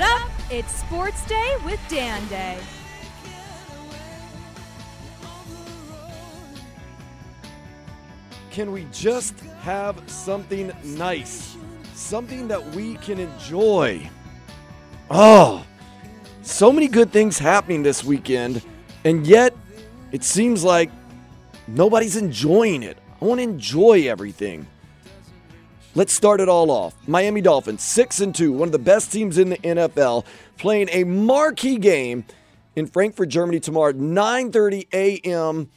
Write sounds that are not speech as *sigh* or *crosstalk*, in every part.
Up. It's Sports Day with Dan Day. Can we just have something nice? Something that we can enjoy? Oh, so many good things happening this weekend, and yet it seems like nobody's enjoying it. I want to enjoy everything. Let's start it all off. Miami Dolphins, 6 and 2, one of the best teams in the NFL, playing a marquee game in Frankfurt, Germany tomorrow, 9:30 a.m.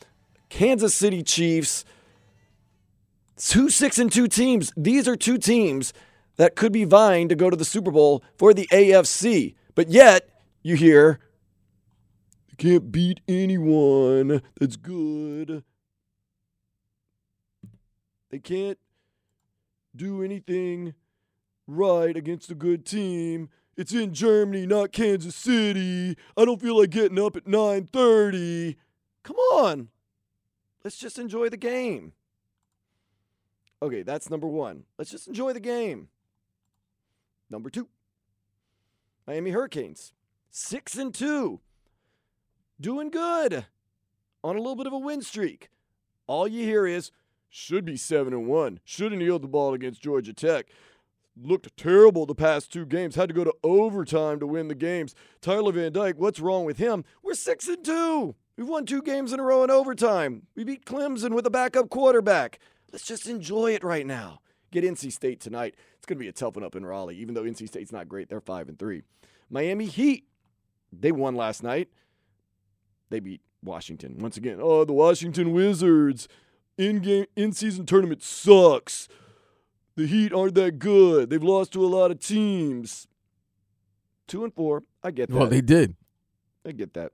Kansas City Chiefs two six and two teams. These are two teams that could be vying to go to the Super Bowl for the AFC. But yet, you hear they can't beat anyone that's good. They can't do anything right against a good team. It's in Germany, not Kansas City. I don't feel like getting up at 9:30. Come on. Let's just enjoy the game. Okay, that's number one. Let's just enjoy the game. Number two, Miami Hurricanes, six and two, doing good on a little bit of a win streak. All you hear is should be seven and one. Shouldn't yield the ball against Georgia Tech. Looked terrible the past two games. Had to go to overtime to win the games. Tyler Van Dyke, what's wrong with him? We're six and two. We've won two games in a row in overtime. We beat Clemson with a backup quarterback. Let's just enjoy it right now. Get NC State tonight. It's going to be a tough one up in Raleigh, even though NC State's not great. They're 5 and 3. Miami Heat, they won last night. They beat Washington. Once again, oh, the Washington Wizards in game in season tournament sucks. The Heat aren't that good. They've lost to a lot of teams. 2 and 4. I get that. Well, they did. I get that.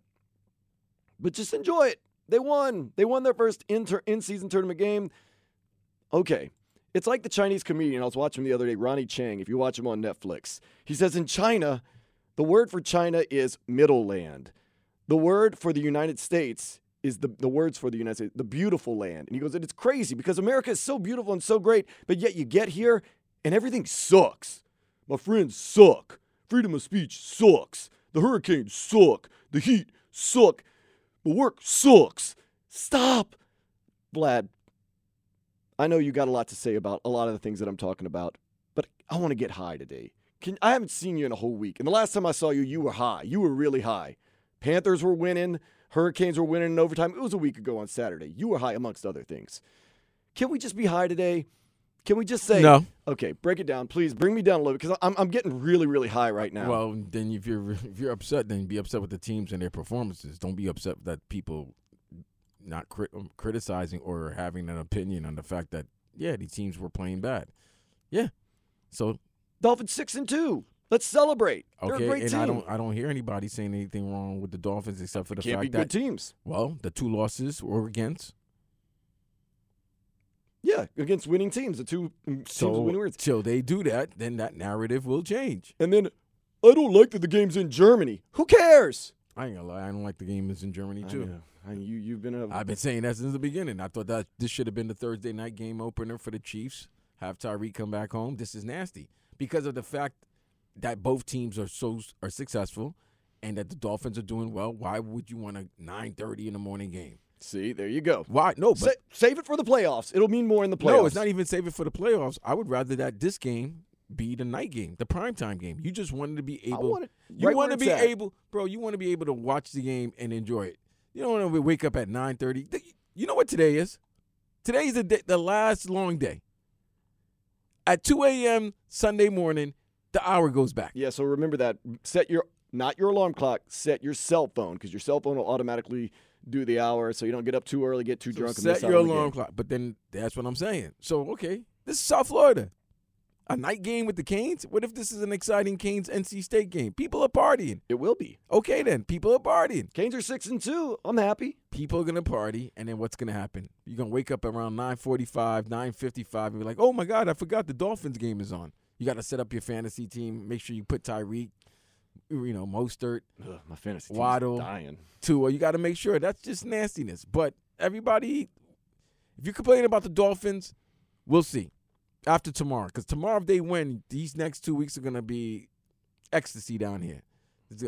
But just enjoy it. They won. They won their first inter- in-season tournament game. Okay. It's like the Chinese comedian I was watching the other day, Ronny Chieng, if you watch him on Netflix. He says in China, the word for China is middle land. The word for the United States is the, the words for the United States, the beautiful land. And he goes, it's crazy because America is so beautiful and so great, but yet you get here and everything sucks. My friends suck. Freedom of speech sucks. The hurricanes suck. The heat suck. The work sucks. Stop. Vlad, I know you got a lot to say about a lot of the things that I'm talking about, but I want to get high today. Can, I haven't seen you in a whole week. And the last time I saw you, you were high. You were really high. Panthers were winning. Hurricanes were winning in overtime. It was a week ago on Saturday. You were high amongst other things. Can we just be high today? Can we just say No. Okay, break it down, please. Bring me down a little bit because I'm I'm getting really really high right now. Well, then if you're *laughs* if you're upset, then be upset with the teams and their performances. Don't be upset that people not crit- um, criticizing or having an opinion on the fact that yeah, these teams were playing bad. Yeah. So Dolphins six and two. Let's celebrate. They're okay, a great and team. I don't I don't hear anybody saying anything wrong with the Dolphins except for the Can't fact be that good teams. well, the two losses were against Yeah, against winning teams, the two mm, teams so with winning words. till they do that, then that narrative will change. And then I don't like that the game's in Germany. Who cares? I ain't gonna lie, I don't like the game is in Germany I too. know. I, you you've been a I've been saying that since the beginning. I thought that this should have been the Thursday night game opener for the Chiefs. Have Tyreek come back home. This is nasty because of the fact that both teams are so are successful and that the Dolphins are doing well. Why would you want a 9:30 in the morning game? see. There you go. Why? No, but Sa- save it for the playoffs. It'll mean more in the playoffs. no, it's not even save it for the playoffs. I would rather that this game be the night game, the primetime game. You just wanted to be able. want it you right want to be at. able, bro. You want to be able to watch the game and enjoy it. You don't want to wake up at nine thirty. You know what today is? Today is the day, the last long day. At two a.m. Sunday morning, the hour goes back. Yeah, so remember that. Set your not your alarm clock. Set your cell phone because your cell phone will automatically do the hour, so you don't get up too early, get too So drunk, and set your alarm clock. But then that's what I'm saying. So okay, this is South Florida. A night game with the Canes. What if this is an exciting Canes NC State game? People are partying. It will be. Okay, then people are partying. Canes are six and two. I'm happy. People are gonna party, and then what's gonna happen? You're gonna wake up around 9:45, 9:55, and be like, "Oh my God, I forgot the Dolphins game is on." You got to set up your fantasy team. Make sure you put Tyreek, you know, Mostert, Ugh, my fantasy Waddle. dying. Tua. You got to make sure that's just nastiness. But everybody, if you're complaining about the Dolphins, we'll see after tomorrow. Because tomorrow, if they win, these next two weeks are gonna be ecstasy down here.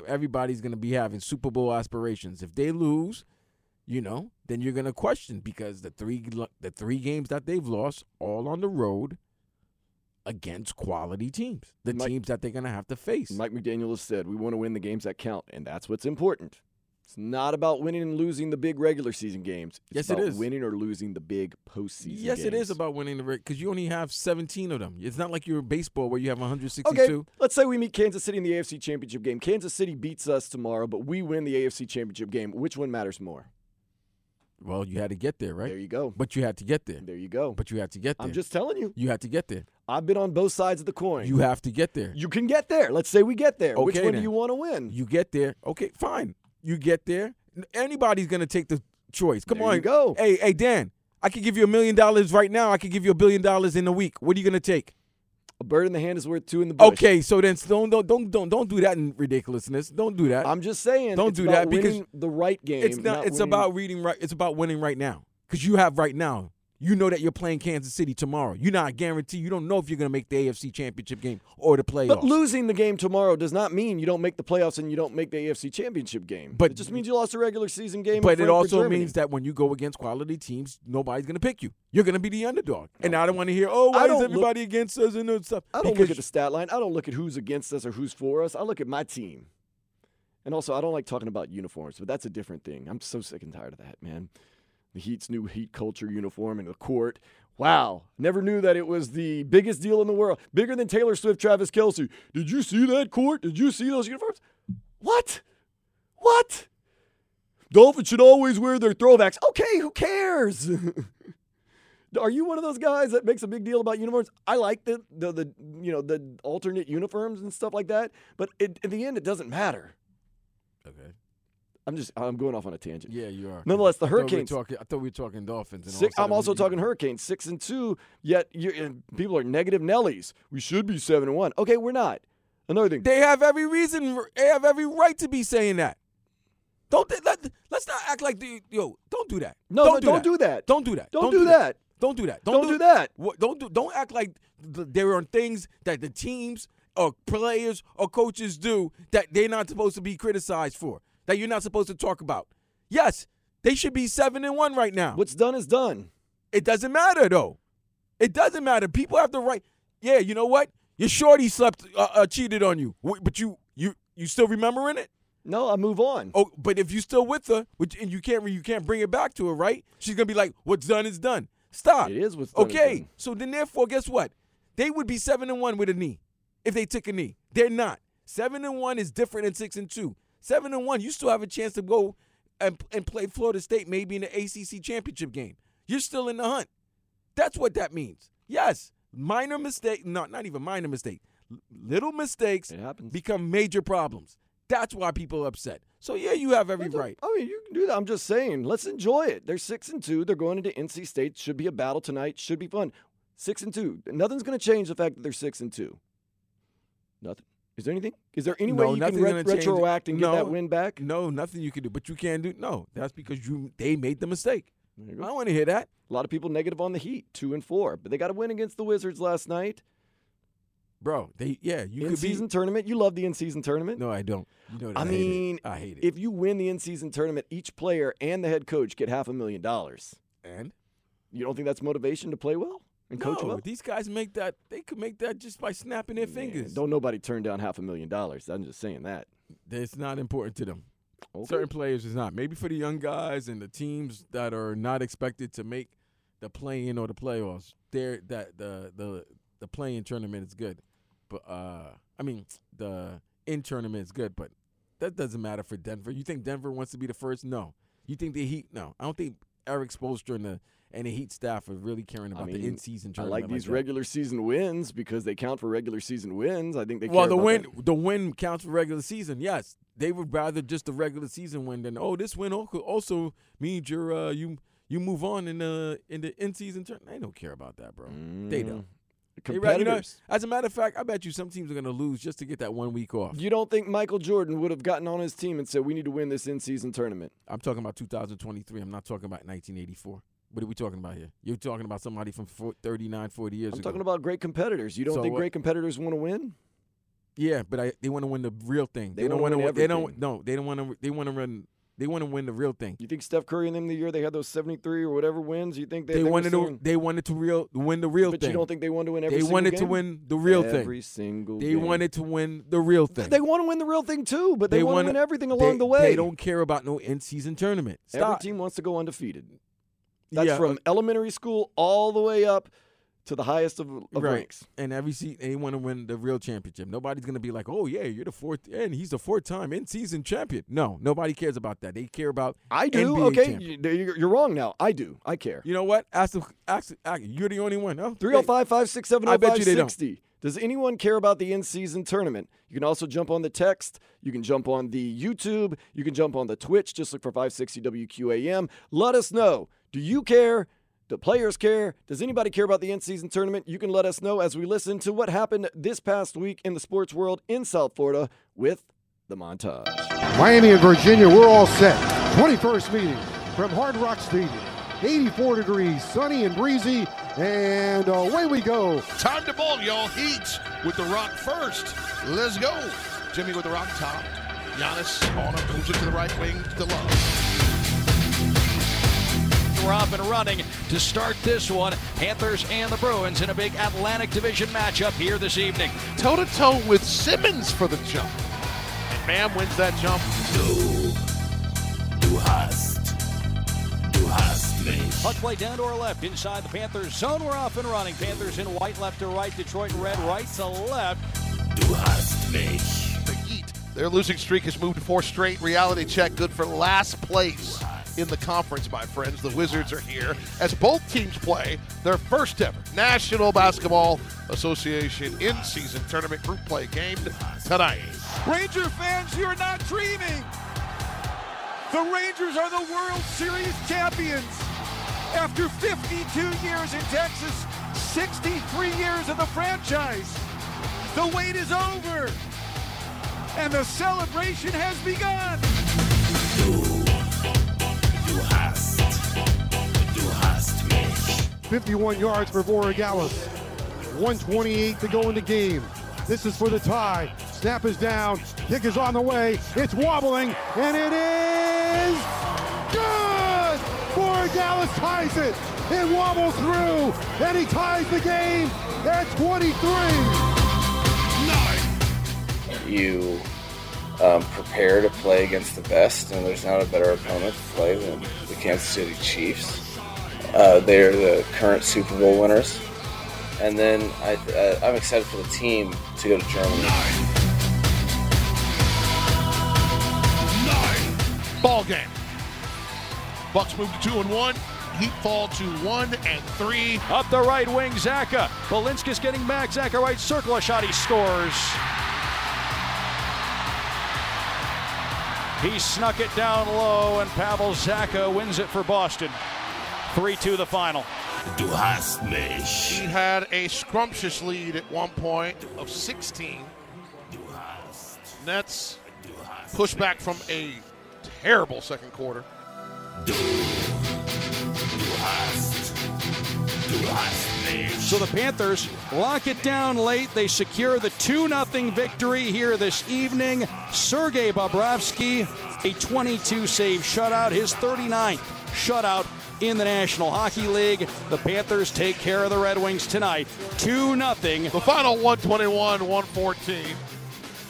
Everybody's gonna be having Super Bowl aspirations. If they lose, you know, then you're gonna question because the three the three games that they've lost all on the road against quality teams, the Mike- teams that they're gonna have to face. Mike McDaniel has said we want to win the games that count, and that's what's important. It's not about winning and losing the big regular season games. Yes, It's Yes, it about is. winning or losing the big postseason. Yes, it games. is about winning the because you only have 17 of them. It's not like you're baseball where you have 162. Okay, let's say we meet Kansas City in the AFC Championship game. Kansas City beats us tomorrow, but we win the AFC Championship game. Which one matters more? Well, you had to get there, right? There you go. But you had to get there. There you go. But you had to get there. I'm just telling you. you had to get there. I've been on both sides of the coin. You have to get there. You can get there. Let's say we get there. Which Okay, one then. do you want to win? You get there. Okay, fine. You get there. Anybody's gonna take the choice. Come There on. go. Hey, hey, Dan. I could give you a million dollars right now. I could give you a billion dollars in a week. What are you gonna take? A bird in the hand is worth two in the bush. Okay, so then don't don't don't don't don't do that in ridiculousness. Don't do that. I'm just saying. Don't do that because the right game. it's not. it's winning- about reading right. It's about winning right now because you have right now. You know that you're playing Kansas City tomorrow. You're not guaranteed. You don't know if you're gonna make the AFC Championship game or the playoffs. But losing the game tomorrow does not mean you don't make the playoffs and you don't make the AFC Championship game. But- it just means you lost a regular season game. But it also means that when you go against quality teams, nobody's going to pick you. You're going to be the underdog. And I don't want to hear, oh, why is don't look- everybody against us and stuff? I don't Because look at the stat line. I don't look at who's against us or who's for us. I look at my team. And also, I don't like talking about uniforms, but that's a different thing. I'm so sick and tired of that, man. The Heat's new Heat culture uniform in the court. Wow. Never knew that it was the biggest deal in the world. Bigger than Taylor Swift, Travis Kelce. Did you see that court? Did you see those uniforms? What? What? Dolphins should always wear their throwbacks. Okay, who cares? *laughs* Are you one of those guys that makes a big deal about uniforms? I like the the, the you know the alternate uniforms and stuff like that, but it, in the end, it doesn't matter. Okay. I'm just I'm going off on a tangent. Yeah, you are. Nonetheless, the I thought we were Hurricanes- talking- I thought we were talking Dolphins. And all of a Six, I'm also we- talking Hurricanes, six and two. Yet and people are negative Nellies. We should be seven and one. Okay, we're not. Another thing. They have every reason. They have every right to be saying that. Don't they, let, let's not act like the yo. Don't do that. No, don't no, do don't that. do that. Don't do that. Don't do that. Don't do that. Don't do that. What, don't do. Don't act like th- there are things that the teams or players or coaches do that they're not supposed to be criticized for. That you're not supposed to talk about. Yes, they should be seven and one right now. What's done is done. It doesn't matter though. It doesn't matter. People have the right. Yeah, you know what? Your shorty slept, uh, uh, cheated on you, but you, you, you still remembering it? No, I move on. Oh, but if you still with her, which and you can't, you can't bring it back to her, right? She's gonna be like, "What's done is done." Stop. It is what's done okay. done. So then, therefore, guess what? They would be seven and one with a knee if they took a knee. They're not. Seven and one is different than six and two. Seven and one, you still have a chance to go and, and play Florida State maybe in the ACC championship game. You're still in the hunt. That's what that means. Yes, minor mistake, not not even minor mistake. Little mistakes become major problems. That's why people are upset. So yeah, you have every right. I mean, you can do that. I'm just saying, let's enjoy it. They're six and two. They're going into NC State. Should be a battle tonight. Should be fun. Six and two. Nothing's going to change the fact that they're six and two. Nothing. Is there anything? Is there any No, way you can nothing's re- gonna change it. retroact and get that win back? No, nothing you can do. But you can't do. No, that's because you they made the mistake. I don't want to hear that. A lot of people negative on the Heat, two and four, but they got a win against the Wizards last night. Bro, they yeah, you in could season be. tournament. You love the in season tournament. No, I don't. You know I hate it. mean, I hate it. if you win the in season tournament, each player and the head coach get half a million dollars. and You don't think that's motivation to play well? And coach No, up? these guys make that. They could make that just by snapping their fingers. Don't nobody turn down half a million dollars. I'm just saying that. It's not important to them. Okay. Certain players is not. Maybe for the young guys and the teams that are not expected to make the play-in or the playoffs, they're that the the the play-in tournament is good. But uh, I mean, the in tournament is good, but that doesn't matter for Denver. You think Denver wants to be the first? No. You think the Heat? No. I don't think Erik Spoelstra and the and the Heat staff are really caring about I the in-season I like these that. regular season wins because they count for regular season wins. I think they Well, care the about win, that. the win counts for regular season. Yes, they would rather just the regular season win than oh, this win also means you're uh, you you move on in the in the in season turn. They don't care about that, bro. They don't. Ra- you know, Competitors. as a matter of fact, I bet you some teams are going to lose just to get that one week off. You don't think Michael Jordan would have gotten on his team and said, "We need to win this in-season tournament"? I'm talking about 2023. I'm not talking about 1984. What are we talking about here? You're talking about somebody from four- 39, 40 years I'm ago. talking about great competitors. You don't So think great competitors want to win? yeah, but I, they want to win the real thing. They They, don't wanna win They don't. No, they don't want to. They want to run. They want to win the real thing. You think Steph Curry and them the year they had those 73 or whatever wins? You think they, They, they wanted to. They wanted to real win the real But thing. you don't think they wanted to win every they single wanted to win the real every thing. Every single They game. wanted to win the real thing. They want to win the real thing too, but they, want to win everything they- along the way. They don't care about no end season tournament. Every team wants to go undefeated. That's Yeah, from uh, elementary school all the way up to the highest of, of right. ranks. And every seat they want to win the real championship. Nobody's gonna be like, "Oh yeah, you're the fourth, and he's the fourth time in-season champion." No, nobody cares about that. They care about I do. NBA okay, champion. you- you're wrong now. I do. I care. You know what? Ask the, ask, ask you're the only one. Oh, 305 567 I bet you they don't. 0560. Does anyone care about the in season tournament? You can also jump on the text. You can jump on the YouTube. You can jump on the Twitch. Just look for 560 WQAM. Let us know. Do you care? Do players care? Does anybody care about the in season tournament? You can let us know as we listen to what happened this past week in the sports world in South Florida with the montage. Miami and Virginia, we're all set. 21st meeting from Hard Rock Stadium. 84 degrees, sunny and breezy, and away we go. Time to ball, y'all. Heat with the rock first. Let's go. Jimmy with the rock top. Giannis on him, moves it to the right wing to love. We're up and running to start this one. Panthers and the Bruins in a big Atlantic Division matchup here this evening. Toe to toe with Simmons for the jump. And Bam wins that jump. Puck play down to our left inside the Panthers zone. We're off and running. Panthers in white left to right. Detroit red right to left. The Heat. Their losing streak has moved to four straight. Reality check good for last place in the conference, my friends. The Wizards are here as both teams play their first ever National Basketball Association in-season tournament group play game tonight. Ranger fans, you're not dreaming. The Rangers are the World Series champions. After 52 years in Texas, 63 years of the franchise. The wait is over. And the celebration has begun. 51 yards for Borregales. 128 to go in the game. This is for the tie. Snap is down. Kick is on the way. It's wobbling, and it is good. Borregales ties it. It wobbles through, and he ties the game at 23. Nine. you um, prepare to play against the best, and there's not a better opponent to play than the Kansas City Chiefs. Uh, they're the current Super Bowl winners, and then I, uh, I'm excited for the team to go to Germany. Nine. Ball game. Bucks move to two and one. Heat fall to one and three. Up the right wing, Zacha. Balinskis getting back. Zacha right circle a shot. He scores. He snuck it down low, and Pavel Zacha wins it for Boston. 3 2 the final. He had a scrumptious lead at one point of 16. Nets push back from a terrible second quarter. So the Panthers lock it down late. They secure the 2 0 victory here this evening. Sergei Bobrovsky, a 22 save shutout, his 39th shutout in the National Hockey League. The Panthers take care of the Red Wings tonight, 2 0. The final 121 114.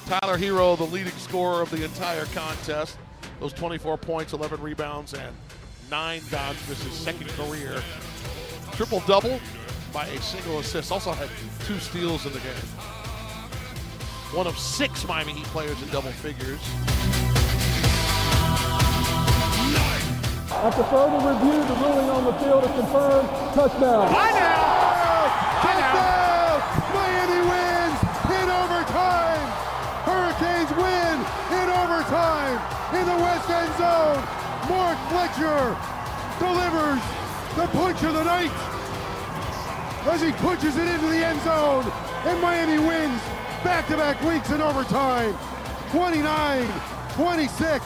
Tyler Herro, the leading scorer of the entire contest. Those 24 points, 11 rebounds, and nine dons. This is second career. Triple double by a single assist. Also had two steals in the game. One of six Miami Heat players in double figures. After further review, the ruling on the field is confirmed. Touchdown. Touchdown! Fletcher delivers the punch of the night as he punches it into the end zone, and Miami wins back-to-back weeks in overtime, 29-26.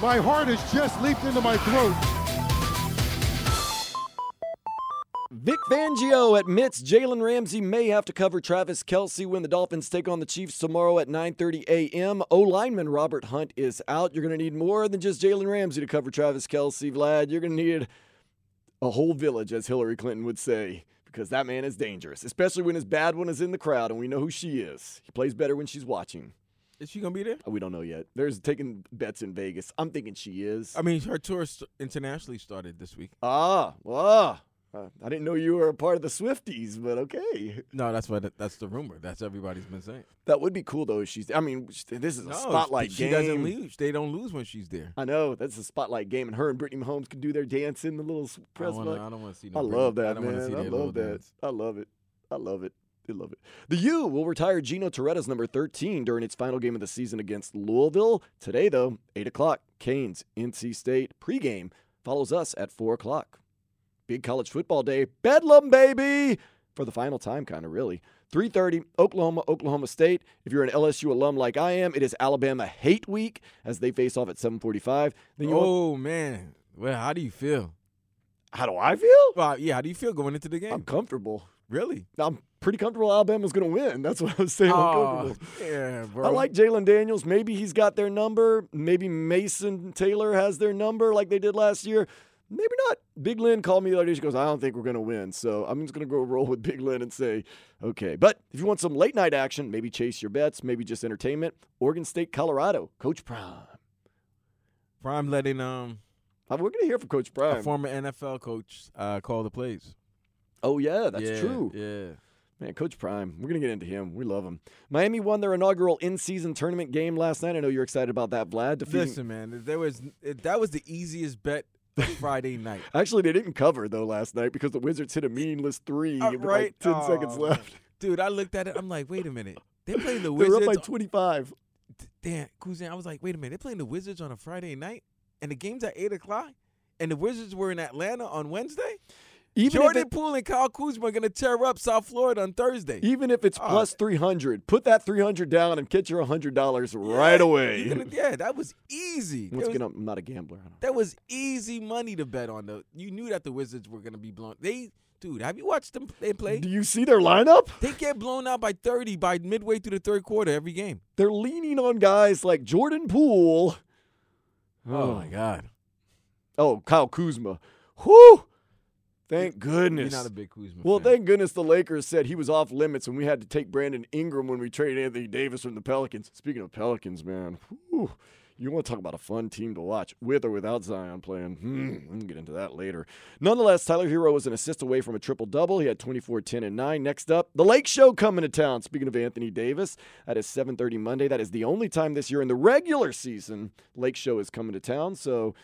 My heart has just leaped into my throat. Vic Fangio admits Jalen Ramsey may have to cover Travis Kelce when the Dolphins take on the Chiefs tomorrow at 9:30 a.m. O lineman Robert Hunt is out. You're going to need more than just Jalen Ramsey to cover Travis Kelce, Vlad. You're going to need a whole village, as Hillary Clinton would say, because that man is dangerous, especially when his bad one is in the crowd and we know who she is. He plays better when she's watching. Is she gonna be there? We don't know yet. There's taking bets in Vegas. I'm thinking she is. I mean, her tour internationally started this week. Ah, ah. Uh, I didn't know you were a part of the Swifties, but okay. No, that's what that's the rumor. That's everybody's been saying. That would be cool though. if She's. I mean, this is a No, spotlight she game. She doesn't lose. They don't lose when she's there. I know that's a spotlight game, and her and Brittany Mahomes can do their dance in the little press wanna- box. I don't wanna see I no love Britney- I that, don't man. see I love that. dance. I love it. I love it. I love it. The U will retire Gino Torretta's number 13 during its final game of the season against Louisville. Today, though, 8 o'clock, Canes, NC State. Pregame follows us at 4 o'clock. Big college football day. Bedlam, baby! For the final time, kind of, really. 3.30, Oklahoma, Oklahoma State. If you're an LSU alum like I am, it is Alabama Hate Week as they face off at 745. Then you Oh man, well, how do you feel? How do I feel? Well, yeah, how do you feel going into the game? I'm comfortable. Really? I'm pretty comfortable Alabama's going to win. *laughs* That's what I was saying. I'm Oh, comfortable. yeah, bro. I like Jalen Daniels. Maybe he's got their number. Maybe Mason Taylor has their number like they did last year. Maybe not. Big Lynn called me the other day. She goes, I don't think we're going to win. So I'm just going to go *laughs* roll with Big Lynn and say, okay. But if you want some late night action, maybe chase your bets, maybe just entertainment, Oregon State, Colorado, Coach Prime. Prime letting um We're going to hear from Coach Prime, a former NFL coach uh, call the plays. Oh, yeah, that's Yeah, true. Yeah. Man, Coach Prime, we're going to get into him. We love him. Miami won their inaugural in season tournament game last night. I know you're excited about that, Vlad. Defeating, Listen, man, there was that was the easiest bet Friday night. *laughs* Actually, they didn't cover, though, last night because the Wizards hit a meaningless three Uh, with right? like 10 seconds Oh, left. *laughs* Dude, I looked at it. I'm like, wait a minute. They're playing the *laughs* Wizards. They're up by 25. Damn, Kuzan, I was like, wait a minute. They're playing the Wizards on a Friday night, and the game's at eight o'clock, and the Wizards were in Atlanta on Wednesday. Even Jordan it, Poole and Kyle Kuzma are gonna tear up South Florida on Thursday. even if it's Oh, plus 300, put that 300 down and get your $100 right away. Gonna- yeah, that was easy. Once There again, was- I'm not a gambler. That was easy money to bet on. Though. you knew that the Wizards were gonna be blown. They, dude, have you watched them? They play. Do you see their lineup? They get blown out by 30 by midway through the third quarter every game. They're leaning on guys like Jordan Poole. Oh, oh. my god. Oh, Kyle Kuzma. Whew. Thank goodness. You're not a big Kuzma. Well, fan. thank goodness the Lakers said he was off limits and we had to take Brandon Ingram when we traded Anthony Davis from the Pelicans. Speaking of Pelicans, man, whew, you want to talk about a fun team to watch with or without Zion playing. Hmm, we'll get into that later. Nonetheless, Tyler Herro was an assist away from a triple double. He had 24, 10, and 9. Next up, the Lake Show coming to town. Speaking of Anthony Davis, that is 7:30 Monday. That is the only time this year in the regular season Lake Show is coming to town. So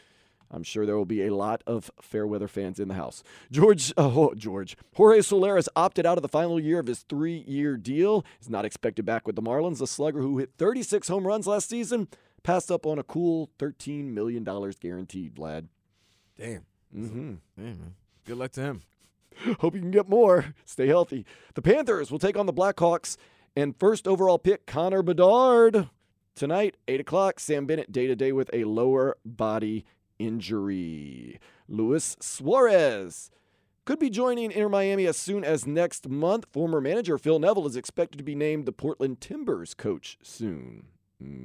I'm sure there will be a lot of Fairweather fans in the house. George, oh, George, Jorge Solares opted out of the final year of his three-year deal. He's not expected back with the Marlins. The slugger who hit 36 home runs last season passed up on a cool 13 million dollars guaranteed. Vlad. Damn. Mm-hmm. Damn, man. Good luck to him. *laughs* Hope you can get more. Stay healthy. The Panthers will take on the Blackhawks and first overall pick Connor Bedard tonight, 8 o'clock. Sam Bennett day to day with a lower body injury. Luis Suarez could be joining Inter Miami as soon as next month. Former manager Phil Neville is expected to be named the Portland Timbers coach soon.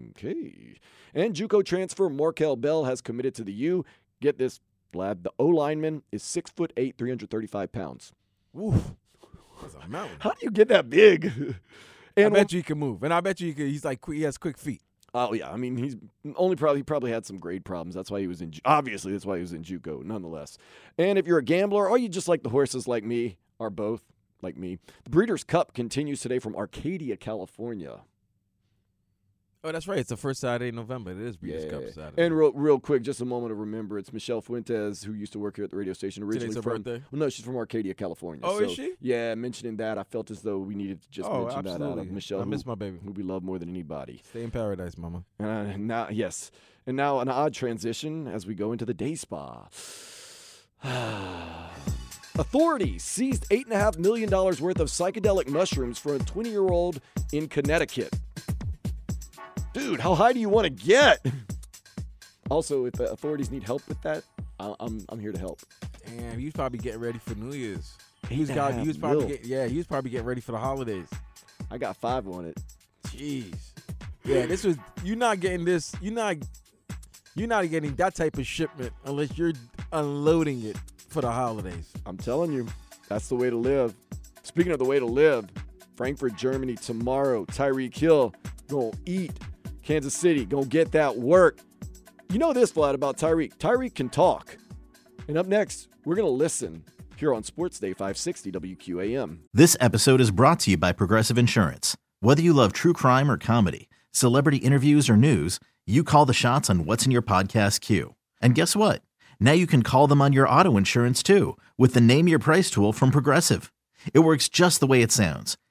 Okay. And Juco transfer Markel Bell has committed to the U. Get this Vlad, the O lineman is six foot eight, 335 pounds. Woof. That's a mountain. How do you get that big? And I bet you he can move, and I bet you he could, he's like he has quick feet. Oh yeah, I mean he's only probably he probably had some grade problems. That's why he was in. Obviously, that's why he was in JUCO. Nonetheless, and if you're a gambler or you just like the horses like me, or both like me, the Breeders' Cup continues today from Arcadia, California. Oh, that's right. It's the first Saturday in November. It is Breeders' Cup Saturday. And real, real quick, just a moment of remembrance. Michelle Fuentes, who used to work here at the radio station, originally Today's her from birthday? well, no, she's from Arcadia, California. Oh, so, is she? Yeah, mentioning that, I felt as though we needed to just Oh, mention that out absolutely. of Michelle. I miss who- my baby. who we love more than anybody. Stay in paradise, mama. Uh, now, yes, and now an odd transition as we go into the day spa. *sighs* Authorities seized eight and a half million dollars worth of psychedelic mushrooms for a 20-year-old in Connecticut. Dude, how high do you want to get? *laughs* Also, if the authorities need help with that, I- I'm I'm here to help. Damn, he was probably getting ready for New Year's. He was, got, he was probably get, yeah, he was probably getting ready for the holidays. I got five on it. Jeez. Yeah, this was you're not getting this. You're not you're not getting that type of shipment unless you're unloading it for the holidays. I'm telling you, that's the way to live. Speaking of the way to live, Frankfurt, Germany tomorrow. Tyreek Hill gonna eat. Kansas City gonna get that work. You know this, Vlad, about Tyreek. Tyreek can talk. And up next, we're gonna listen here on Sports Day 560 WQAM. This episode is brought to you by Progressive Insurance. Whether you love true crime or comedy, celebrity interviews or news, you call the shots on what's in your podcast queue. And guess what? Now you can call them on your auto insurance too with the Name Your Price tool from Progressive. It works just the way it sounds.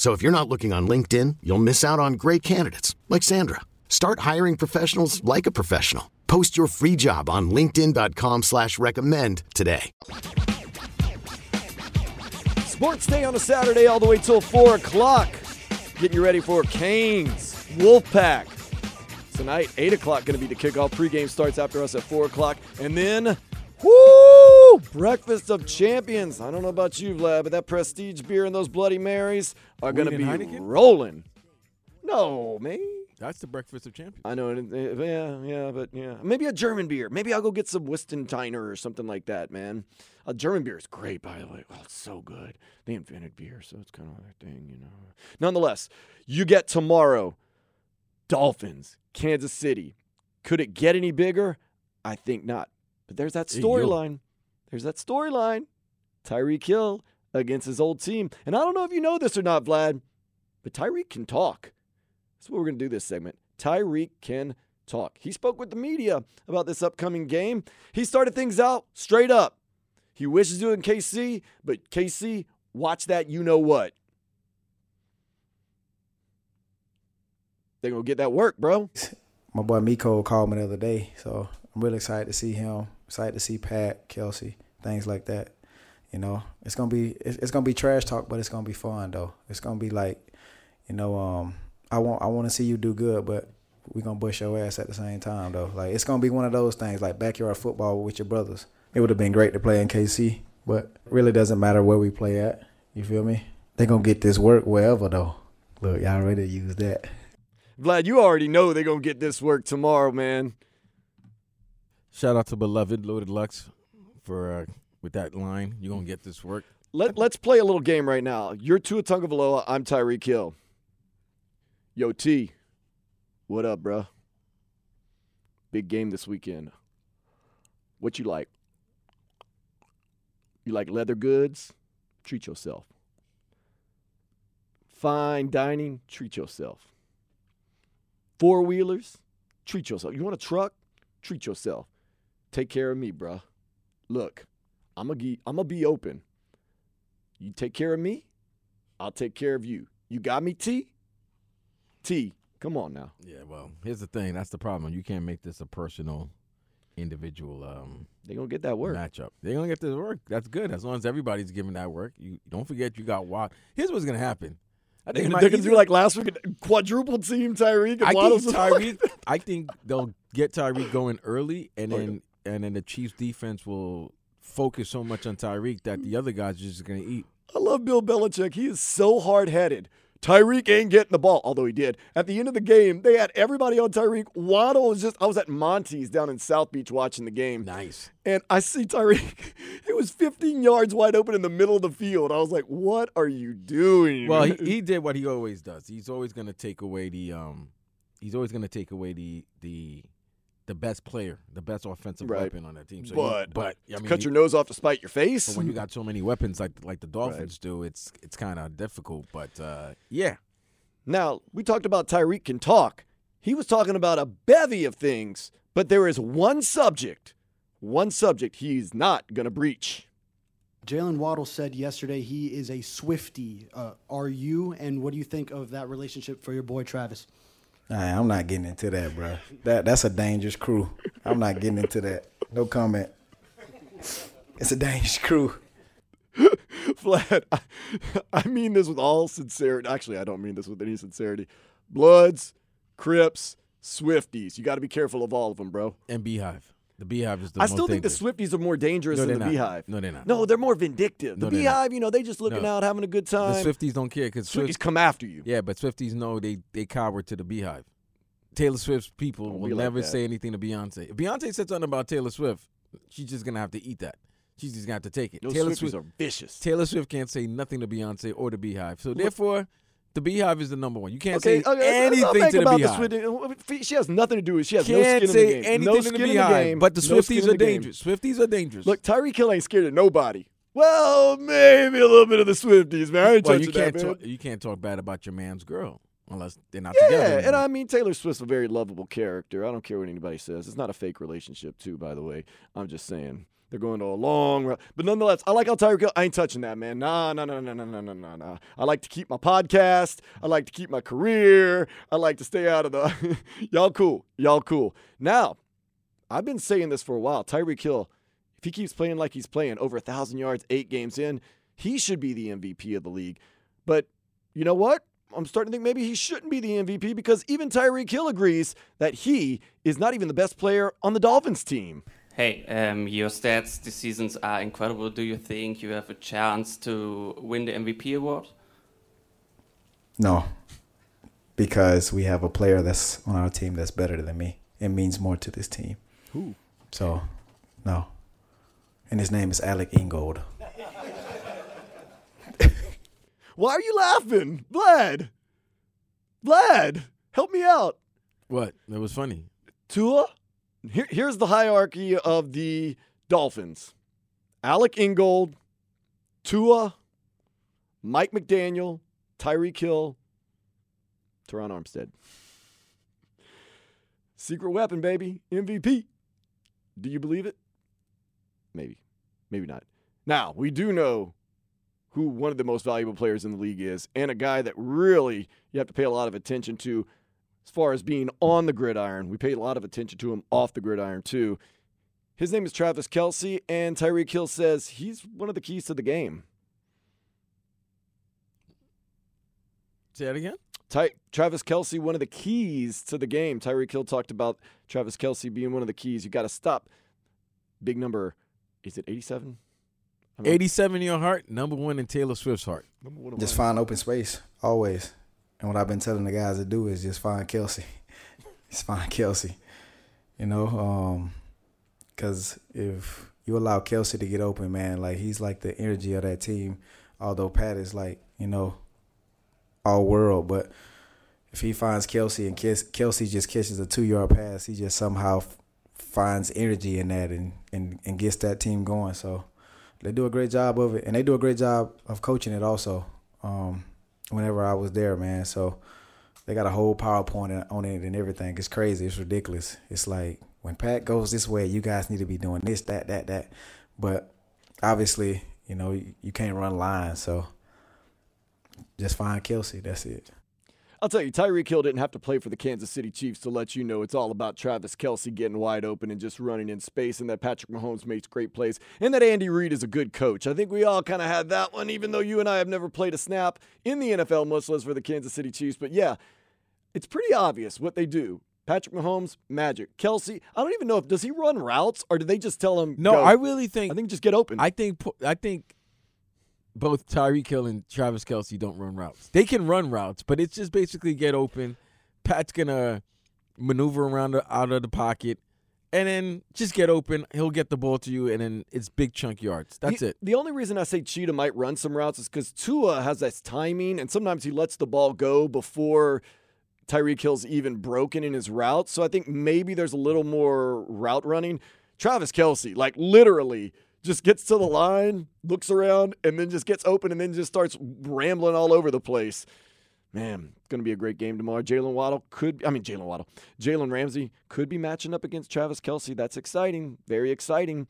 So if you're not looking on LinkedIn, you'll miss out on great candidates like Sandra. Start hiring professionals like a professional. Post your free job on linkedin.com slash recommend today. Sports Day on a Saturday all the way till 4 o'clock. Getting you ready for Canes, Wolfpack. Tonight, 8 o'clock to be the kickoff. Pregame starts after us at 4 o'clock. And then, whoo, Breakfast of Champions. I don't know about you, Vlad, but that Prestige beer and those Bloody Marys are going to be Heineken? rolling. No, me. That's the breakfast of champions. I know, yeah, yeah, but yeah, maybe a German beer. Maybe I'll go get some Weihenstephaner or something like that, man. A German beer is great, by the way. Oh, it's so good. They invented beer, so it's kind of their thing, you know. Nonetheless, you get tomorrow. Dolphins, Kansas City. Could it get any bigger? I think not. But there's that Hey, storyline. There's that storyline. Tyreek Hill against his old team. And I don't know if you know this or not, Vlad, but Tyreek can talk. That's what we're going to do this segment. Tyreek can talk. He spoke with the media about this upcoming game. He started things out straight up. He wishes to in KC, but KC, watch that you know what. They're going to get that work, bro. *laughs* my boy Miko called me the other day, so I'm really excited to see him. Excited to see Pat, Kelce, things like that. You know, it's gonna be it's, it's gonna be trash talk, but it's gonna be fun though. It's gonna be like, you know, um, I want I want to see you do good, but we're gonna bust your ass at the same time though. Like it's gonna be one of those things like backyard football with your brothers. It would have been great to play in KC, but really doesn't matter where we play at. You feel me? They gonna get this work wherever though. Look, y'all ready to use that? Vlad, you already know they're to get this work tomorrow, man. Shout out to beloved Loaded Lux for uh, with that line. You're gonna get this work. Let, let's play a little game right now. You're Tua Tagovailoa. I'm Tyreek Hill. Yo, T. What up, bro? Big game this weekend. What you like? You like leather goods? Treat yourself. Fine dining? Treat yourself. Four wheelers? Treat yourself. You want a truck? Treat yourself. Take care of me, bruh. Look, I'm gonna I'm gonna be open. You take care of me, I'll take care of you. You got me, T? T, come on now. Yeah, well, here's the thing. That's the problem. You can't make this a personal, individual. Um, they gonna get that work matchup. they're gonna get this work. That's good as long as everybody's giving that work. You don't forget you got Watt. Here's what's gonna happen. I They're think they're gonna do like last week, quadruple team Tyreek I think Tyreek. I think they'll get Tyreek going early, and then and then the Chiefs defense will focus so much on Tyreek that the other guys are just gonna eat. I love Bill Belichick. He is so hard headed. Tyreek ain't getting the ball, although he did. At the end of the game, they had everybody on Tyreek. Waddle was just, I was at Monty's down in South Beach watching the game. Nice. And I see Tyreek, *laughs* it was 15 yards wide open in the middle of the field. I was like, what are you doing? Well, he, *laughs* he did what he always does. He's always going to take away the um, he's always going to take away the the the best player, the best offensive Right. weapon on that team. So but, he, but I mean, cut your nose off to spite your face. But when you got so many weapons like like the Dolphins do, it's it's kind of difficult. But uh, yeah, Now, we talked about Tyreek can talk. He was talking about a bevy of things, but there is one subject, one subject he's not going to breach. Jaylen Waddle said yesterday he is a Swifty. Uh, are you? And what do you think of that relationship for your boy Travis? Nah, I'm not getting into that, bro. That that's a dangerous crew. I'm not getting into that. No comment. It's a dangerous crew. *laughs* Vlad, I, I mean this with all sincerity. Actually, I don't mean this with any sincerity. Bloods, Crips, Swifties. You got to be careful of all of them, bro. and BeyHive. The BeyHive is the I still think dangerous. the Swifties are more dangerous No, than the not. BeyHive. No, they're not. No, they're more vindictive. The No, not. BeyHive, you know, they just looking No. out, having a good time. The Swifties don't care because Swifties come after you. Yeah, but Swifties know they they cower to the BeyHive. Taylor Swift's people Oh, will like never that. say anything to Beyonce. If Beyonce said something about Taylor Swift, she's just gonna have to eat that. She's just gonna have to take it. Those Taylor Swifties Swift are vicious. Taylor Swift can't say nothing to Beyonce or the Beehive. So therefore, the BeyHive is the number one. You can't Okay, say okay, anything to the about BeyHive. Swiftie. She has nothing to do with. She has no can't skin say in the game. no skin the in the game. But the Swifties in are the dangerous. Swifties are dangerous. Look, Tyreek Hill ain't scared of nobody. Well, maybe a little bit of the Swifties, man. I ain't well, you can't that, talk, you can't talk bad about your man's girl unless they're not Yeah, together. Yeah, and. I mean Taylor Swift's a very lovable character. I don't care what anybody says. It's not a fake relationship, too. By the way, I'm just saying they're going to a long road. But nonetheless, I like how Tyreek Hill. I ain't touching that, man. Nah, nah, nah, nah, nah, nah, nah, nah. I like to keep my podcast. I like to keep my career. I like to stay out of the. *laughs* Y'all cool. Y'all cool. Now, I've been saying this for a while. Tyreek Hill, if he keeps playing like he's playing, over a thousand yards, eight games in, he should be the MVP of the league. But you know what? I'm starting to think maybe he shouldn't be the MVP because even Tyreek Hill agrees that he is not even the best player on the Dolphins team. Hey, um, your stats this seasons are incredible. Do you think you have a chance to win the MVP award? No, because we have a player that's on our team that's better than me. It means more to this team. Who? So, no. And his name is Alec Ingold. *laughs* Why are you laughing? Vlad. Vlad, help me out. What? It was funny. Tua, here, here's the hierarchy of the Dolphins Alec Ingold, Tua, Mike McDaniel, Tyreek Hill, Terron Armstead. Secret weapon, baby. MVP. Do you believe it? Maybe. Maybe not. Now, we do know who one of the most valuable players in the league is, and a guy that really you have to pay a lot of attention to as far as being on the gridiron. We paid a lot of attention to him off the gridiron, too. His name is Travis Kelce, and Tyreek Hill says he's one of the keys to the game. Say that again. Ty- Travis Kelce, one of the keys to the game. Tyreek Hill talked about Travis Kelce being one of the keys. You got to stop. Big number. Is it 87? I mean, 87 in your heart, number one in Taylor Swift's heart. number one of Just find open space, always. And what I've been telling the guys to do is just find Kelce. *laughs* just find Kelce. You know, because if you allow Kelce to get open, man. Like he's like the energy of that team. Although Pat is like you know all world, but if he finds Kelce and Kelce just catches a two yard pass, he just somehow finds energy in that and, and and gets that team going. So they do a great job of it, and they do a great job of coaching it also. Um, whenever I was there, man, so they got a whole PowerPoint on it and everything. It's crazy. It's ridiculous. It's like when Pat goes this way, you guys need to be doing this, that, that, that. But obviously, you know, you, you can't run lines, so just find Kelce. That's it. I'll tell you, Tyreek Hill didn't have to play for the Kansas City Chiefs to let you know it's all about Travis Kelce getting wide open and just running in space, and that Patrick Mahomes makes great plays, and that Andy Reid is a good coach. I think we all kind of had that one, even though you and I have never played a snap in the NFL, much less for the Kansas City Chiefs. But yeah, it's pretty obvious what they do. Patrick Mahomes, magic. Kelce, I don't even know if does he run routes or do they just tell him? No? I really think. I think just get open. I think. I think both Tyreek Hill and Travis Kelce don't run routes. They can run routes, but it's just basically get open. Pat's gonna maneuver around the, out of the pocket, and then just get open. He'll get the ball to you, and then it's big chunk yards. That's the, it. The only reason I say Cheetah might run some routes is because Tua has that timing, and sometimes he lets the ball go before Tyreek Hill's even broken in his route. So I think maybe there's a little more route running. Travis Kelce, like literally just gets to the line, looks around, and then just gets open and then just starts rambling all over the place. Man, it's going to be a great game tomorrow. Jaylen Waddle could, I mean, Jaylen Waddle, Jalen Ramsey could be matching up against Travis Kelce. That's exciting. Very exciting.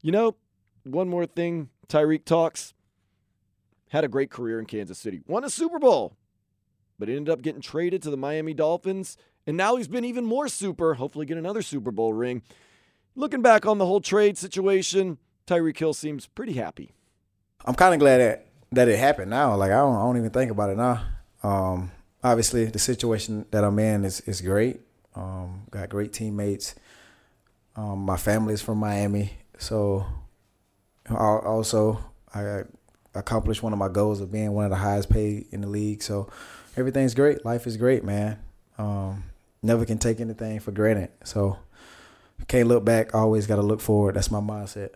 You know, one more thing Tyreek talks. Had a great career in Kansas City. Won a Super Bowl, but ended up getting traded to the Miami Dolphins. And now he's been even more super. Hopefully, get another Super Bowl ring. Looking back on the whole trade situation, Tyreek Hill seems pretty happy. I'm kind of glad that that it happened now. Like I don't, I don't even think about it now. Um, obviously, the situation that I'm in is is great. Um, got great teammates. Um, my family's from Miami, so I, also I accomplished one of my goals of being one of the highest paid in the league. So everything's great. Life is great, man. Um, never can take anything for granted. So can't look back. Always got to look forward. That's my mindset.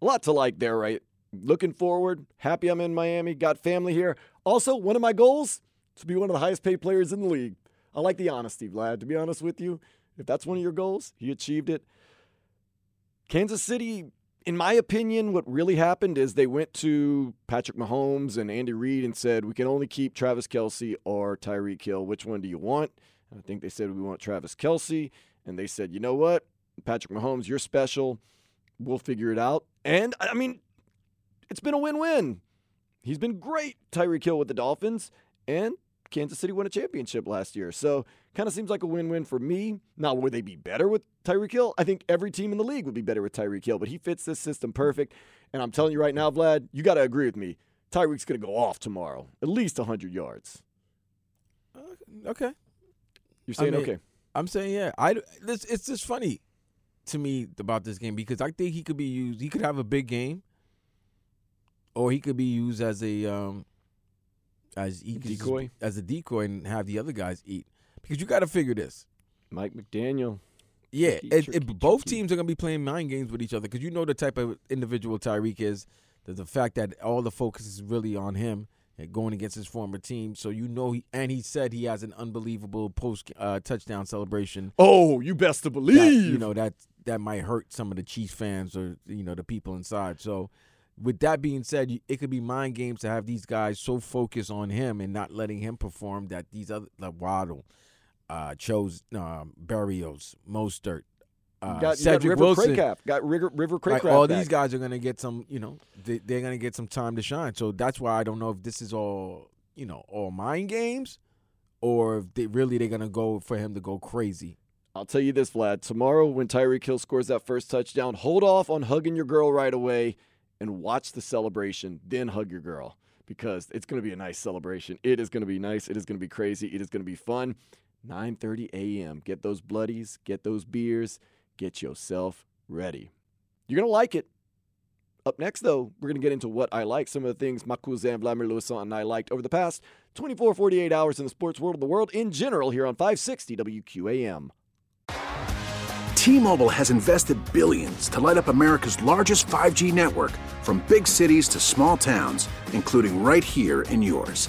A lot to like there, right? Looking forward. Happy I'm in Miami. Got family here. Also, one of my goals to be one of the highest paid players in the league. I like the honesty, Vlad. To be honest with you, if that's one of your goals, he achieved it. Kansas City, in my opinion, what really happened is they went to Patrick Mahomes and Andy Reid and said, We can only keep Travis Kelce or Tyreek Hill. Which one do you want? And I think they said, We want Travis Kelce. And they said, You know what? Patrick Mahomes, you're special. We'll figure it out. And I mean, it's been a win win. He's been great, Tyreek Hill with the Dolphins, and Kansas City won a championship last year. So kind of seems like a win win for me. Now, would they be better with Tyreek Hill? I think every team in the league would be better with Tyreek Hill, but he fits this system perfect. And I'm telling you right now, Vlad, you got to agree with me. Tyreek's going to go off tomorrow, at least 100 yards. Uh, okay. You're saying I mean, okay. I'm saying yeah. I this it's just funny to me about this game because I think he could be used. He could have a big game, or he could be used as a um as just Decoy? be- as a decoy and have the other guys eat. Because you got to figure this. Mike McDaniel. Yeah, Tricky, it, tricky, it, both teams are gonna be playing mind games with each other because you know the type of individual Tyreek is. The fact that all the focus is really on him going against his former team. So you know, he, and he said he has an unbelievable post uh, touchdown celebration. Oh, you best to that, believe. you know that that might hurt some of the Chiefs fans or you know the people inside. So, with that being said, it could be mind games to have these guys so focused on him and not letting him perform that these other like Waddle, uh, chose um, Berrios, Mostert, uh, You got, you got Cedrick River Wilson. Cracraft. Got River, River Like, all back. these guys are gonna get some, you know, they, they're gonna get some time to shine. So that's why I don't know if this is all, you know, all mind games, or if they really they're gonna go for him to go crazy. I'll tell you this, Vlad. Tomorrow, when Tyreek Hill scores that first touchdown, hold off on hugging your girl right away and watch the celebration. Then hug your girl because it's going to be a nice celebration. It is going to be nice. It is going to be crazy. It is going to be fun. 9:30 a.m. Get those bloodies. Get those beers. Get yourself ready. You're going to like it. Up next, though, we're going to get into what I like, some of the things my cousin Vladimir Lewisson and I liked over the past 24, 48 hours in the sports world of the world in general here on 560 WQAM. T-Mobile has invested billions to light up America's largest 5G network from big cities to small towns, including right here in yours.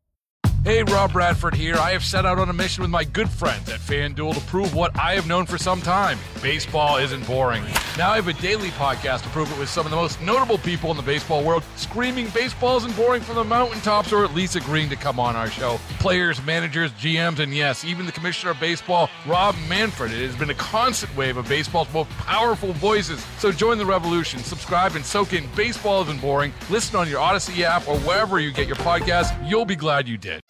Hey, Rob Bradford here. I have set out on a mission with my good friends at FanDuel to prove what I have known for some time baseball isn't boring. Now I have a daily podcast to prove it with some of the most notable people in the baseball world, screaming baseballs isn't boring from the mountaintops or at least agreeing to come on our show. Players, managers, GMs, and yes, even the commissioner of baseball, Rob Manfred. It has been a constant wave of baseball's most powerful voices. So join the revolution. Subscribe and soak in Baseball Isn't Boring. Listen on your Audacy app or wherever you get your podcast. You'll be glad you did.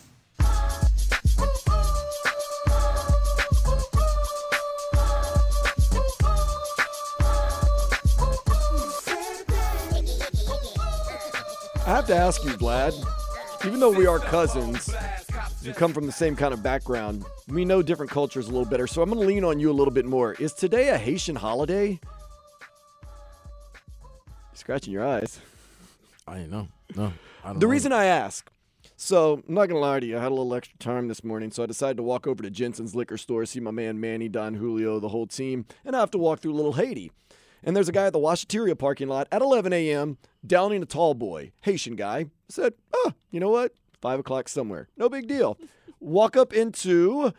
I have to ask you, Vlad, even though we are cousins, we come from the same kind of background, we know different cultures a little better, so I'm going to lean on you a little bit more. Is today a Haitian holiday? You're scratching your eyes. I didn't know. No. I don't The know. reason I ask, so I'm not gonna lie to you, I had a little extra time this morning, so I decided to walk over to Jensen's liquor store, see my man Manny, Don Julio, the whole team, and I have to walk through Little Haiti. And there's a guy at the Washateria parking lot at 11 a.m. downing a tall boy, Haitian guy. I said, oh, you know what? Five o'clock somewhere. No big deal. *laughs* Walk up into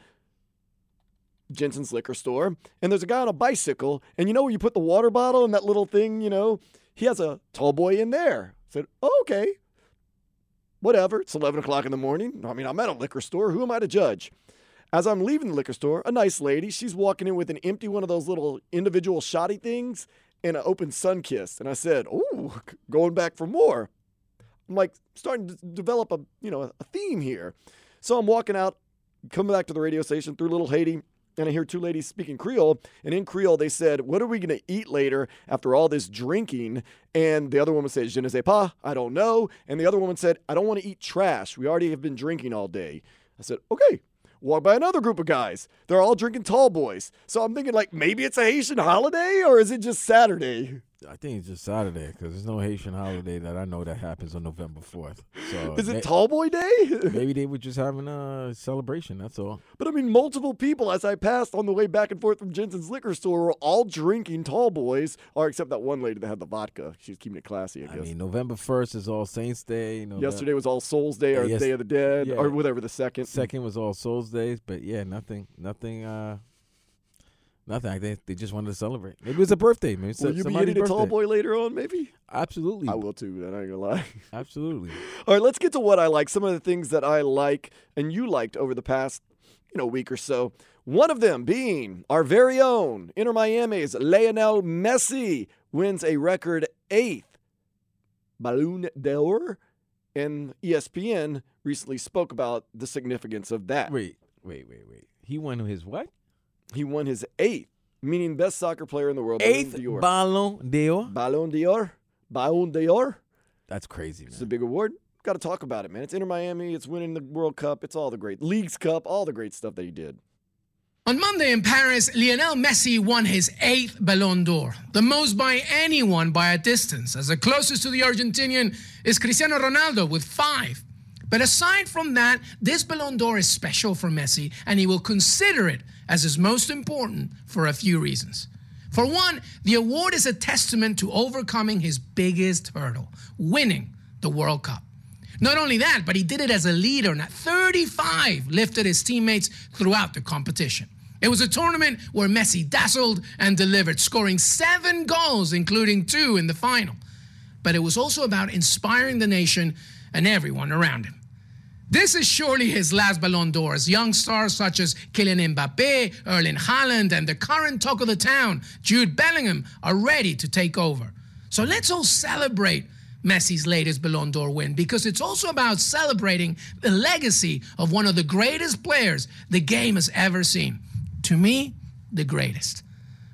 Jensen's liquor store, and there's a guy on a bicycle, and you know where you put the water bottle and that little thing, you know? He has a tall boy in there. I said, oh, okay. Whatever. It's 11 o'clock in the morning. I mean, I'm at a liquor store. Who am I to judge? As I'm leaving the liquor store, a nice lady, she's walking in with an empty one of those little individual shotty things and an open sun kiss. And I said, "Ooh, going back for more." I'm like starting to develop a you know a theme here. So I'm walking out, coming back to the radio station through Little Haiti, and I hear two ladies speaking Creole. And in Creole, they said, "What are we going to eat later after all this drinking?" And the other woman said, "Je ne sais pas, I don't know." And the other woman said, "I don't want to eat trash. We already have been drinking all day." I said, "Okay." Walk by another group of guys. They're all drinking tall boys. So I'm thinking, like, maybe it's a Haitian holiday or is it just Saturday? I think it's just Saturday because there's no Haitian holiday that I know that happens on November 4th. So *laughs* Is it may- Tall Boy Day? *laughs* Maybe they were just having a celebration. That's all. But I mean, multiple people as I passed on the way back and forth from Jensen's liquor store were all drinking tall boys, or except that one lady that had the vodka. She was keeping it classy, I I mean, November 1st is All Saints Day. Yesterday was All Souls Day or yes- Day of the Dead yeah. or whatever the second. Second was All Souls Days, but yeah, nothing, nothing, uh, nothing. I think they just wanted to celebrate. Maybe it was a birthday. Maybe Will you be hitting a tall boy later on, maybe? Absolutely. I will too, then I ain't gonna lie. *laughs* Absolutely. All right, let's get to what I like. Some of the things that I like and you liked over the past, you know, week or so. One of them being our very own Inter Miami's Lionel Messi wins a record eighth Ballon d'Or, and ESPN recently spoke about the significance of that. Wait, wait, wait, wait. He won his what? He won his eighth, meaning best soccer player in the world. Eighth Ballon d'Or. Ballon d'Or. Ballon d'Or. That's crazy, man. It's a big award. Got to talk about it, man. It's Inter Miami. It's winning the World Cup. It's all the great Leagues Cup. All the great stuff that he did. On Monday in Paris, Lionel Messi won his eighth Ballon d'Or, the most by anyone by a distance, as the closest to the Argentinian is Cristiano Ronaldo with five. But aside from that, this Ballon d'Or is special for Messi, and he will consider it as is most important for a few reasons. For one, the award is a testament to overcoming his biggest hurdle, winning the World Cup. Not only that, but he did it as a leader and at 35 lifted his teammates throughout the competition. It was a tournament where Messi dazzled and delivered, scoring seven goals, including two in the final. But it was also about inspiring the nation and everyone around him. This is surely his last Ballon d'Or as young stars such as Kylian Mbappe, Erling Haaland, and the current talk of the town, Jude Bellingham, are ready to take over. So let's all celebrate Messi's latest Ballon d'Or win because it's also about celebrating the legacy of one of the greatest players the game has ever seen. To me, the greatest.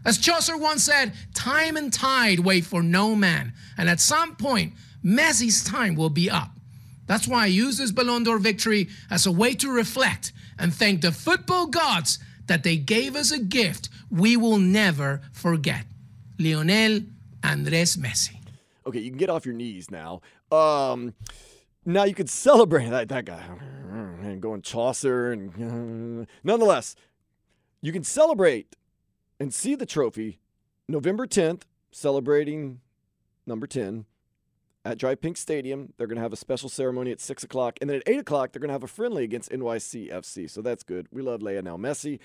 As Chaucer once said, time and tide wait for no man, and at some point, Messi's time will be up. That's why I use this Ballon d'Or victory as a way to reflect and thank the football gods that they gave us a gift we will never forget. Lionel Andres Messi. Okay, you can get off your knees now. Um, now you could celebrate that that guy and going Chaucer and *laughs* nonetheless, you can celebrate and see the trophy November 10th, celebrating number 10 at DRV PNK Stadium. They're going to have a special ceremony at 6 o'clock. And then at 8 o'clock, they're going to have a friendly against NYCFC. So that's good. We love Lionel Messi.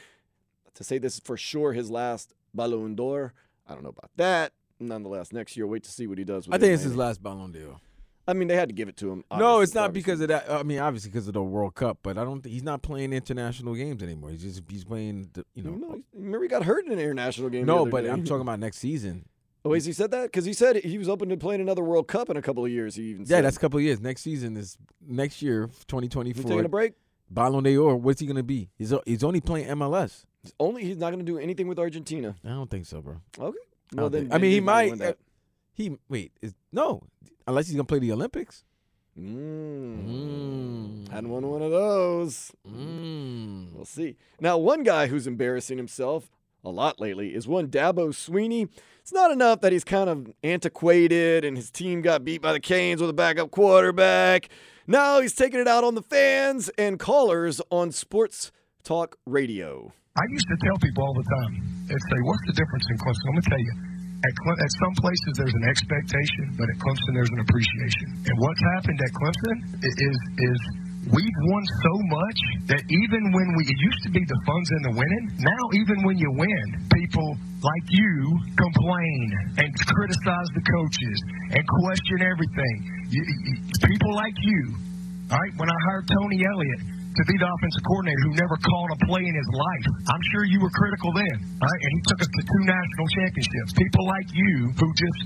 To say this is for sure his last Ballon d'Or, I don't know about that. Nonetheless, next year, wait to see what he does with I think it, it's his last Ballon d'Or. I mean, they had to give it to him. No, it's not obviously. because of that. I mean, obviously because of the World Cup, but I don't. think He's not playing international games anymore. He's just he's playing. The, you know. No, remember he got hurt in an international game. No, but day. I'm talking *laughs* about next season. Oh, has he said that? Because he said he was open to playing another World Cup in a couple of years. He even Yeah, said. that's a couple of years. Next season is next year, 2024. Taking a break? Ballon d'Or. What's he gonna be? He's he's only playing MLS. Only he's not going to do anything with Argentina. I don't think so, bro. Okay. I Well, don't then think- I mean, he might might. win that. uh, he wait. Is no, unless he's gonna play the Olympics. Mm. Hadn't won one of those. Mm. We'll see. Now, one guy who's embarrassing himself a lot lately is one Dabo Swinney. It's not enough that he's kind of antiquated and his team got beat by the Canes with a backup quarterback. Now he's taking it out on the fans and callers on Sports Talk Radio. I used to tell people all the time, they say, what's the difference in Clemson? I'm going to tell you. At, Cle- at some places, there's an expectation, but at Clemson, there's an appreciation. And what's happened at Clemson is, is we've won so much that even when we, it used to be the fun's in the winning, now even when you win, people like you complain and criticize the coaches and question everything. You, you, people like you, all right, when I hired Tony Elliott to be the offensive coordinator who never called a play in his life, I'm sure you were critical then, right? And he took us to two national championships. People like you who just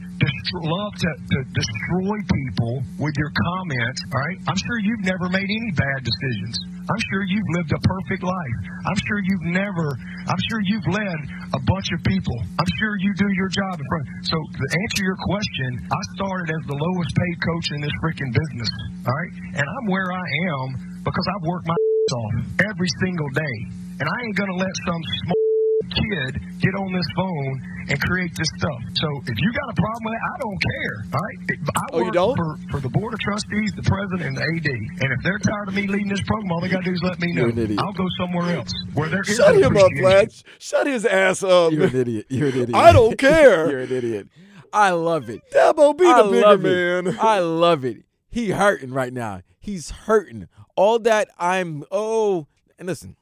love to, to destroy people with your comments, all right? I'm sure you've never made any bad decisions. I'm sure you've lived a perfect life. I'm sure you've never, I'm sure you've led a bunch of people. I'm sure you do your job in front. So to answer your question, I started as the lowest paid coach in this freaking business, all right? And I'm where I am because I've worked my off every single day. And I ain't going to let some small kid get on this phone and create this stuff. So if you got a problem with it, I don't care. All right? I Oh, you work don't? For, for the board of trustees, the president, and the AD. And if they're tired of me leading this program, all they got to do is let me know. You're an idiot. I'll go somewhere else where there is Shut him up, appreciation. Shut his ass up. You're an idiot. You're an *laughs* idiot. I don't *laughs* care. You're an idiot. I love it. Dabo, be I the bigger love man. I love it. He hurting right now. He's hurting. All that I'm oh and listen.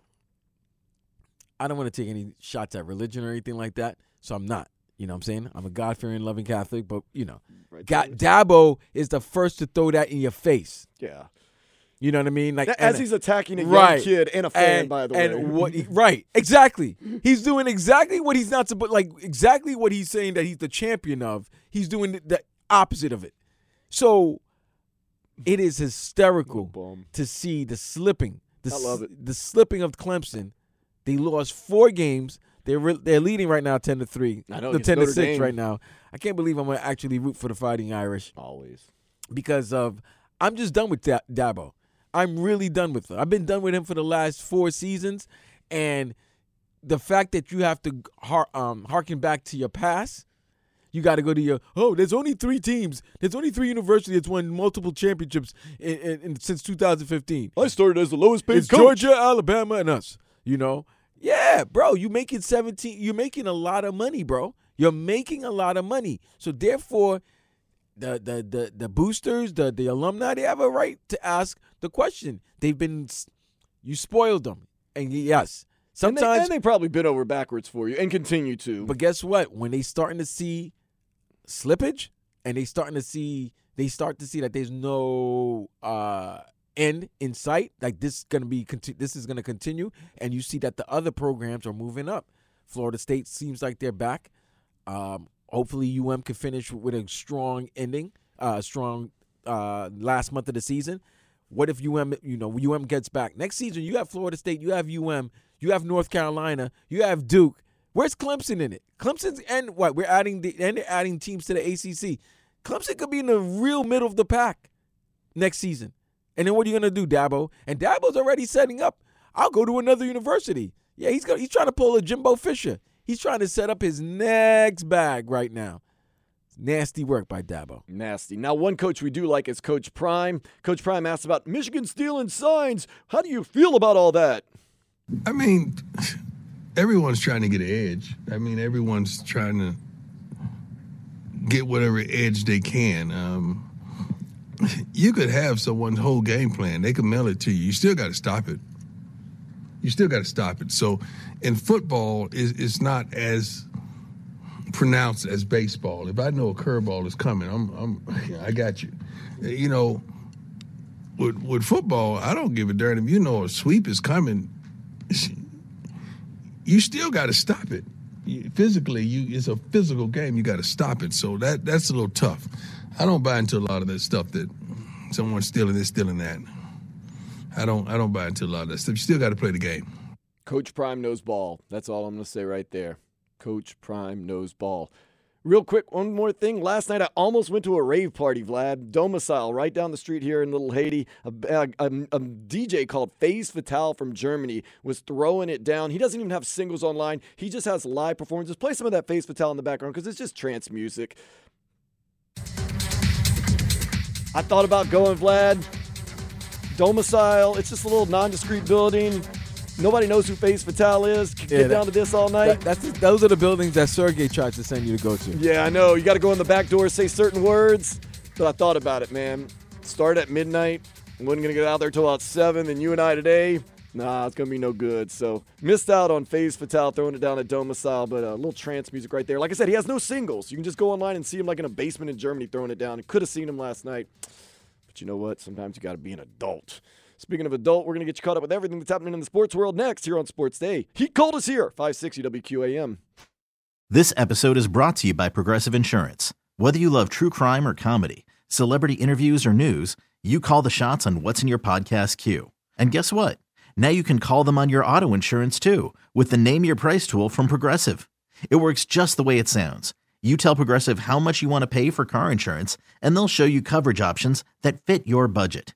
I don't want to take any shots at religion or anything like that, so I'm not. You know what I'm saying? I'm a God fearing, loving Catholic, but you know, God, Dabo is the first to throw that in your face. Yeah. You know what I mean? Like As and- he's attacking a young right. kid and a fan, And- by the and way. what he- *laughs* right, exactly. He's doing exactly what he's not supposed like exactly what he's saying that he's the champion of. He's doing the opposite of it. So it is hysterical to see the slipping. The, I love s- The slipping of Clemson. They lost four games. They're re- they're leading right now, ten to three. I know, the against ten to six Dame. right now. I can't believe I'm gonna actually root for the Fighting Irish. Always because of I'm just done with da- Dabo. I'm really done with him. I've been done with him for the last four seasons, and the fact that you have to har- um, harken back to your past, you got to go to your oh. There's only three teams. There's only three universities that's won multiple championships in, in, in- since 2015. I started as the lowest paid It's coach. Georgia, Alabama, and us. You know, yeah, bro. You making 17. You're making a lot of money, bro. You're making a lot of money. So therefore, the the the the boosters, the the alumni, they have a right to ask the question. They've been you spoiled them, and yes, And they- sometimes and they, probably bit over backwards for you and continue to. but guess what? When they starting to see slippage and they starting to see they start to see that there's no uh end in sight. Like this is gonna be conti- this is gonna continue, and you see that the other programs are moving up. Florida State seems like they're back. Um, hopefully, UM can finish with a strong ending, uh, strong uh, last month of the season. What if UM, you know, UM gets back next season? You have Florida State, you have UM, you have North Carolina, you have Duke. Where's Clemson in it? Clemson's and what? We're adding the and they're adding teams to the ACC. Clemson could be in the real middle of the pack next season. And then what are you gonna do, Dabo? And Dabo's already setting up. I'll go to another university. Yeah, he's got, he's trying to pull a Jimbo Fisher. He's trying to set up his next bag right now. Nasty work by Dabo. Nasty. Now, one coach we do like is Coach Prime. Coach Prime asks about Michigan stealing signs. How do you feel about all that? I mean, everyone's trying to get an edge. I mean, everyone's trying to get whatever edge they can. Um, you could have someone's whole game plan. They could mail it to you. You still got to stop it. You still got to stop it. So, in football, it's, it's not as pronounced as baseball. If I know a curveball is coming, I'm, I'm, *laughs* I got you. You know, with with football, I don't give a darn if you know a sweep is coming. *laughs* You still got to stop it. Physically, you it's a physical game. You got to stop it. So that that's a little tough. I don't buy into a lot of that stuff that someone's stealing this, stealing that. I don't I don't buy into a lot of that stuff. You still got to play the game. Coach Prime knows ball. That's all I'm going to say right there. Coach Prime knows ball. Real quick, one more thing. Last night I almost went to a rave party, Vlad. Domicile, right down the street here in Little Haiti. A, a, a, a DJ called Phase Fatale from Germany was throwing it down. He doesn't even have singles online. He just has live performances. Play some of that Phase Fatale in the background because it's just trance music. I thought about going, Vlad. Domicile, it's just a little nondescript building. Nobody knows who Phase Fatale is. Get Yeah, that- down to this all night. That- that's those are the buildings that Sergey tried to send you to go to. Yeah, I know. You got to go in the back door, say certain words. But I thought about it, man. Start at midnight. I wasn't going to get out there till about 7. Then you and I today, nah, it's going to be no good. So missed out on Phase Fatale throwing it down at Domicile, but a little trance music right there. Like I said, he has no singles. You can just go online and see him like in a basement in Germany throwing it down. Could have seen him last night. But you know what? Sometimes you got to be an adult. Speaking of adult, we're going to get you caught up with everything that's happening in the sports world next here on Sports Day. He called us here, 560 WQAM. This episode is brought to you by Progressive Insurance. Whether you love true crime or comedy, celebrity interviews or news, you call the shots on what's in your podcast queue. And guess what? Now you can call them on your auto insurance too with the Name Your Price tool from Progressive. It works just the way it sounds. You tell Progressive how much you want to pay for car insurance, and they'll show you coverage options that fit your budget.